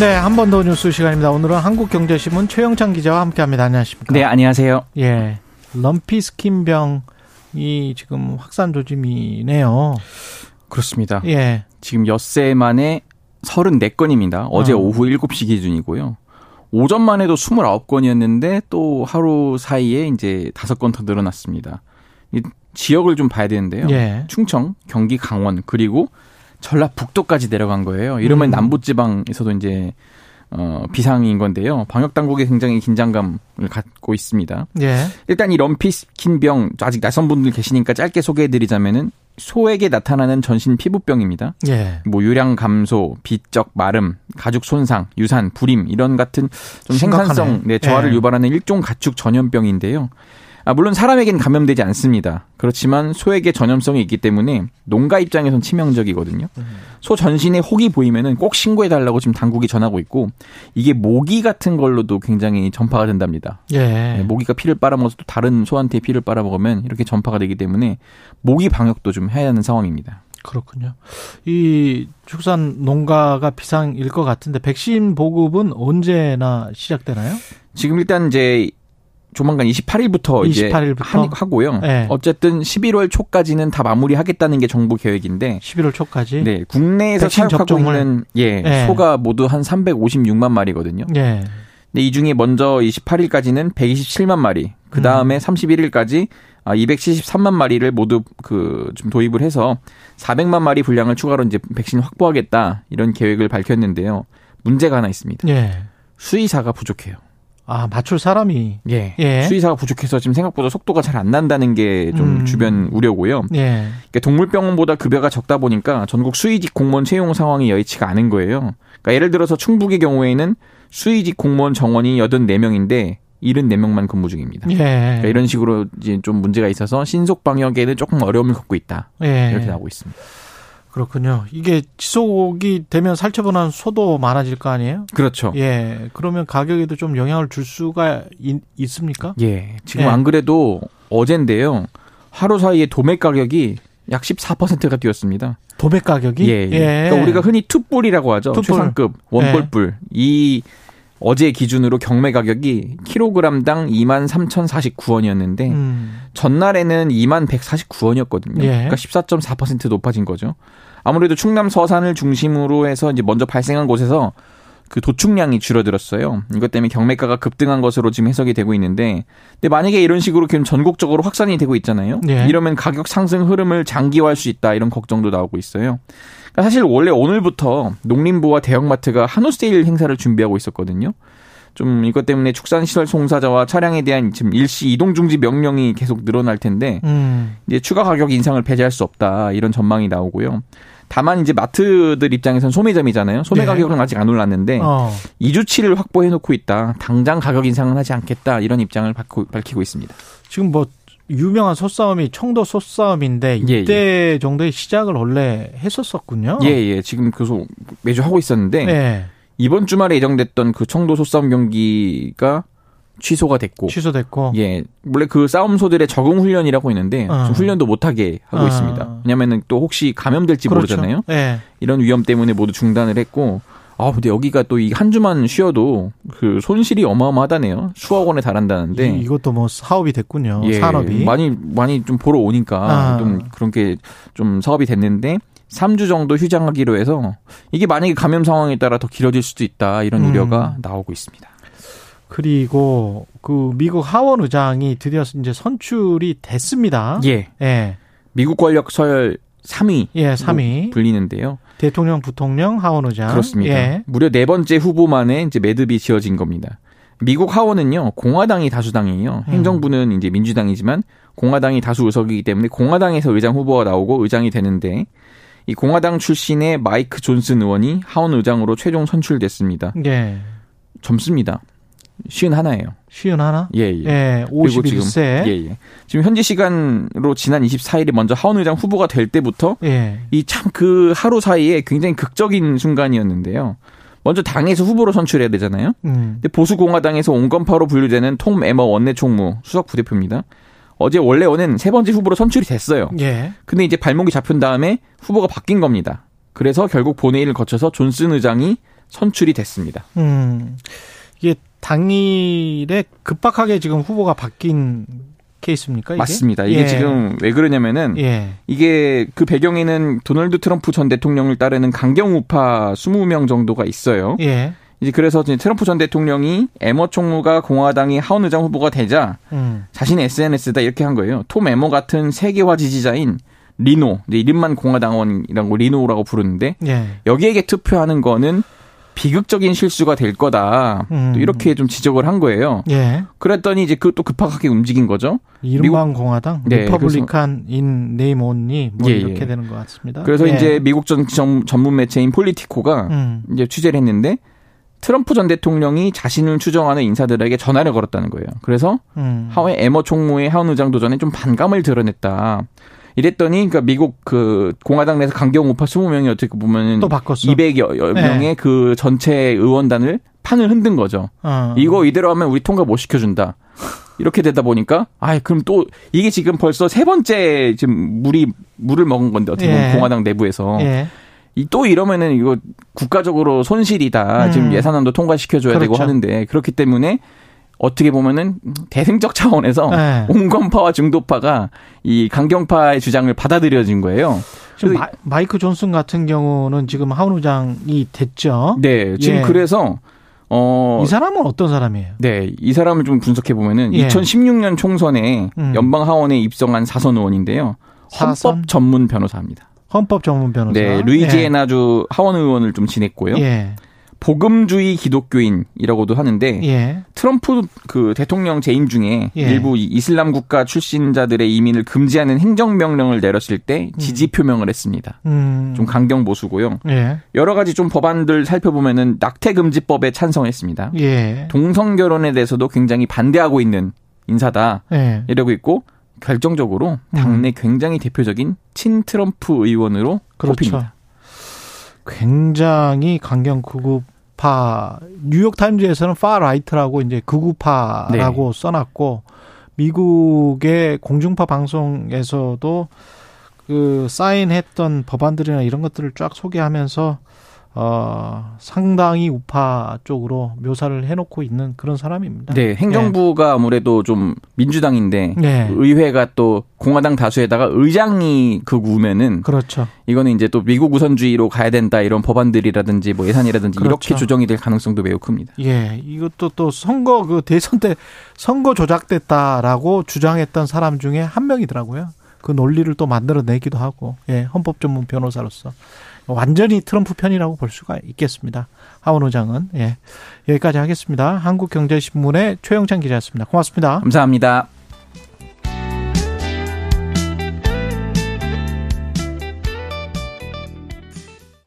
네, 한 번 더 뉴스 시간입니다. 오늘은 한국경제신문 최영찬 기자와 함께합니다. 안녕하십니까? 네, 안녕하세요. 예, 럼피 스킨병이 지금 확산 조짐이네요. 그렇습니다. 예, 지금 엿새 만에 34건입니다. 어제 어. 오후 7시 기준이고요. 오전만 해도 29건이었는데 또 하루 사이에 이제 5건 더 늘어났습니다. 이 지역을 좀 봐야 되는데요. 예. 충청, 경기, 강원 그리고 전라북도까지 내려간 거예요. 이러면 음. 남부지방에서도 이제 어, 비상인 건데요. 방역 당국이 굉장히 긴장감을 갖고 있습니다. 예, 일단 이 럼피스킨 병 아직 낯선 분들 계시니까 짧게 소개해드리자면은 소에게 나타나는 전신 피부병입니다. 예. 뭐 유량 감소, 비쩍 마름, 가죽 손상, 유산, 불임 이런 같은 좀 심각하네. 생산성 네, 저하를 예. 유발하는 일종 가축 전염병인데요. 아, 물론 사람에겐 감염되지 않습니다. 그렇지만 소에게 전염성이 있기 때문에 농가 입장에선 치명적이거든요. 소 전신에 혹이 보이면은 꼭 신고해 달라고 지금 당국이 전하고 있고 이게 모기 같은 걸로도 굉장히 전파가 된답니다. 예. 네, 모기가 피를 빨아먹어서 또 다른 소한테 피를 빨아먹으면 이렇게 전파가 되기 때문에 모기 방역도 좀 해야 하는 상황입니다. 그렇군요. 이 축산 농가가 비상일 것 같은데 백신 보급은 언제나 시작되나요? 지금 일단 이제 조만간 28일부터 이제 28일 부터? 하, 하고요. 네. 어쨌든 11월 초까지는 다 마무리하겠다는 게 정부 계획인데 11월 초까지. 네, 국내에서 접종을? 있는 예, 네. 소가 모두 한 356만 마리거든요. 예. 근데 이 중에 먼저 28일까지는 127만 마리, 그 다음에 31일까지 273만 마리를 모두 그 좀 도입을 해서 400만 마리 분량을 추가로 이제 백신 확보하겠다 이런 계획을 밝혔는데요. 문제가 하나 있습니다. 예. 수의사가 부족해요. 아, 맞출 사람이. 예. 예. 수의사가 부족해서 지금 생각보다 속도가 잘 안 난다는 게좀 음. 주변 우려고요. 예. 그러니까 동물병원보다 급여가 적다 보니까 전국 수의직 공무원 채용 상황이 여의치가 않은 거예요. 그러니까 예를 들어서 충북의 경우에는 수의직 공무원 정원이 84명인데 74명만 근무 중입니다. 예. 그러니까 이런 식으로 이제 좀 문제가 있어서 신속 방역에는 조금 어려움을 겪고 있다. 예. 이렇게 나오고 있습니다. 그렇군요. 이게 지속이 되면 살처분한 소도 많아질 거 아니에요? 그렇죠. 예. 그러면 가격에도 좀 영향을 줄 수가 있, 있습니까? 예. 지금 예. 안 그래도 어젠데요. 하루 사이에 도매 가격이 약 14%가 뛰었습니다. 도매 가격이? 예. 예. 그러니까 우리가 흔히 투뿔이라고 하죠. 투뿔. 최상급 원뿔뿔. 이 어제 기준으로 경매 가격이 킬로그램당 2만 3,049원이었는데 음. 전날에는 2만 149원이었거든요. 예. 그러니까 14.4% 높아진 거죠. 아무래도 충남 서산을 중심으로 해서 이제 먼저 발생한 곳에서 그 도축량이 줄어들었어요. 이것 때문에 경매가가 급등한 것으로 지금 해석이 되고 있는데, 근데 만약에 이런 식으로 지금 전국적으로 확산이 되고 있잖아요. 예. 이러면 가격 상승 흐름을 장기화할 수 있다 이런 걱정도 나오고 있어요. 그러니까 사실 원래 오늘부터 농림부와 대형마트가 한우 세일 행사를 준비하고 있었거든요. 좀 이것 때문에 축산시설 송사자와 차량에 대한 지금 일시 이동 중지 명령이 계속 늘어날 텐데 음. 이제 추가 가격 인상을 배제할 수 없다 이런 전망이 나오고요. 다만 이제 마트들 입장에선 소매점이잖아요. 소매 네. 가격은 아직 안 올랐는데 어. 2주치를 확보해 놓고 있다. 당장 가격 인상은 하지 않겠다. 이런 입장을 밝히고 있습니다. 지금 뭐 유명한 소싸움이 청도 소싸움인데 예, 이때 정도의 시작을 원래 했었었군요. 예, 예. 지금 계속 매주 하고 있었는데 네. 이번 주말에 예정됐던 그 청도 소싸움 경기가 취소가 됐고 취소됐고. 예, 원래 그 싸움소들의 적응 훈련이라고 있는데 어. 훈련도 못하게 하고 어. 있습니다. 왜냐면은 또 혹시 감염될지 그렇죠. 모르잖아요. 예. 이런 위험 때문에 모두 중단을 했고, 아 근데 여기가 또 이 한 주만 쉬어도 그 손실이 어마어마하다네요. 수억 원에 달한다는데. 이, 이것도 뭐 사업이 됐군요. 예, 산업이. 많이 많이 좀 보러 오니까 아. 좀 그런 게 좀 사업이 됐는데 3주 정도 휴장하기로 해서 이게 만약에 감염 상황에 따라 더 길어질 수도 있다 이런 음. 우려가 나오고 있습니다. 그리고 그 미국 하원 의장이 드디어 이제 선출이 됐습니다. 예. 예. 미국 권력 서열 3위 예, 3위. 불리는데요. 대통령, 부통령, 하원 의장. 그렇습니다. 예. 무려 네 번째 후보만에 이제 매듭이 지어진 겁니다. 미국 하원은요 공화당이 다수당이에요. 음. 행정부는 이제 민주당이지만 공화당이 다수 의석이기 때문에 공화당에서 의장 후보가 나오고 의장이 되는데 이 공화당 출신의 마이크 존슨 의원이 하원 의장으로 최종 선출됐습니다. 예. 젊습니다. 쉬운 하나예요. 쉬운 하나? 예, 예. 예. 그리고 지금 51세. 예, 예. 지금 현지 시간으로 지난 24일에 먼저 하원 의장 후보가 될 때부터 예. 이 참 그 하루 사이에 굉장히 극적인 순간이었는데요. 먼저 당에서 후보로 선출해야 되잖아요. 음. 근데 보수 공화당에서 온건파로 분류되는 톰 에머 원내 총무 수석 부대표입니다. 어제 원래는 세 번째 후보로 선출이 됐어요. 예. 근데 이제 발목이 잡힌 다음에 후보가 바뀐 겁니다. 그래서 결국 본회의를 거쳐서 존슨 의장이 선출이 됐습니다. 음, 이게 당일에 급박하게 지금 후보가 바뀐 케이스입니까? 이게? 맞습니다. 이게 예. 지금 왜 그러냐면은 예. 이게 그 배경에는 도널드 트럼프 전 대통령을 따르는 강경 우파 20명 정도가 있어요. 예. 이제 그래서 이제 트럼프 전 대통령이 에머 총무가 공화당이 하원 의장 후보가 되자 음. 자신의 SNS에다 이렇게 한 거예요. 톰 에머 같은 세계화 지지자인 RINO, 이제 이름만 공화당원이라고 RINO라고 부르는데 예. 여기에게 투표하는 거는 비극적인 실수가 될 거다. 음. 또 이렇게 좀 지적을 한 거예요. 예. 그랬더니 이제 그 또 급하게 움직인 거죠. 이른바 공화당, 네, Republican in name only 뭐 예, 이렇게 예. 되는 것 같습니다. 그래서 예. 이제 미국 전, 전, 전문 매체인 폴리티코가 음. 이제 취재를 했는데 트럼프 전 대통령이 자신을 추종하는 인사들에게 전화를 걸었다는 거예요. 그래서 음. 하원 에머 총무의 하원 의장 도전에 좀 반감을 드러냈다. 이랬더니 그러니까 미국 그 공화당 내에서 강경 우파 20명이 어떻게 보면은 또 바꿨어. 200여 네. 명의 그 전체 의원단을 판을 흔든 거죠. 어. 이거 이대로 하면 우리 통과 못 시켜준다. 이렇게 되다 보니까, 아, 그럼 또 이게 지금 벌써 세 번째 지금 물이 물을 먹은 건데 어떻게 보면 예. 공화당 내부에서 예. 이또 이러면은 이거 국가적으로 손실이다. 음. 지금 예산안도 통과시켜줘야 되고 그렇죠. 하는데 그렇기 때문에 어떻게 보면은 대승적 차원에서 네. 온건파와 중도파가 이 강경파의 주장을 받아들여진 거예요. 지금 마, 마이크 존슨 같은 경우는 지금 하원 의장이 됐죠. 네, 지금 예. 그래서 어 이 사람은 어떤 사람이에요? 네, 이 사람을 좀 분석해 보면은 예. 2016년 총선에 음. 연방 하원에 입성한 사선 의원인데요. 사선? 헌법 전문 변호사입니다. 헌법 전문 변호사. 네, 루이지애나주 하원 의원을 좀 지냈고요. 예. 복음주의 기독교인이라고도 하는데 예. 트럼프 그 대통령 재임 중에 예. 일부 이 이슬람 국가 출신자들의 이민을 금지하는 행정명령을 내렸을 때 지지 표명을 했습니다. 음. 좀 강경 보수고요. 예. 여러 가지 좀 법안들 살펴보면은 낙태 금지법에 찬성했습니다. 예. 동성 결혼에 대해서도 굉장히 반대하고 있는 인사다 예. 이러고 있고 결정적으로 당내 굉장히 대표적인 친 트럼프 의원으로 음. 그렇죠. 꼽힙니다. 굉장히 강경 극우파 뉴욕 타임즈에서는 far right라고 이제 극우파라고 네. 써놨고 미국의 공중파 방송에서도 그 사인했던 법안들이나 이런 것들을 쫙 소개하면서 어 상당히 우파 쪽으로 묘사를 해놓고 있는 그런 사람입니다. 네, 행정부가 아무래도 좀 민주당인데 네. 의회가 또 공화당 다수에다가 의장이 극우면은 그렇죠. 이거는 이제 또 미국 우선주의로 가야 된다 이런 법안들이라든지 뭐 예산이라든지 그렇죠. 이렇게 조정이 될 가능성도 매우 큽니다. 예, 이것도 또 선거 그 대선 때 선거 조작됐다라고 주장했던 사람 중에 한 명이더라고요. 그 논리를 또 만들어내기도 하고, 예, 헌법 전문 변호사로서 완전히 트럼프 편이라고 볼 수가 있겠습니다. 하원 의장은 예, 여기까지 하겠습니다. 한국경제신문의 최영찬 기자였습니다. 고맙습니다. 감사합니다.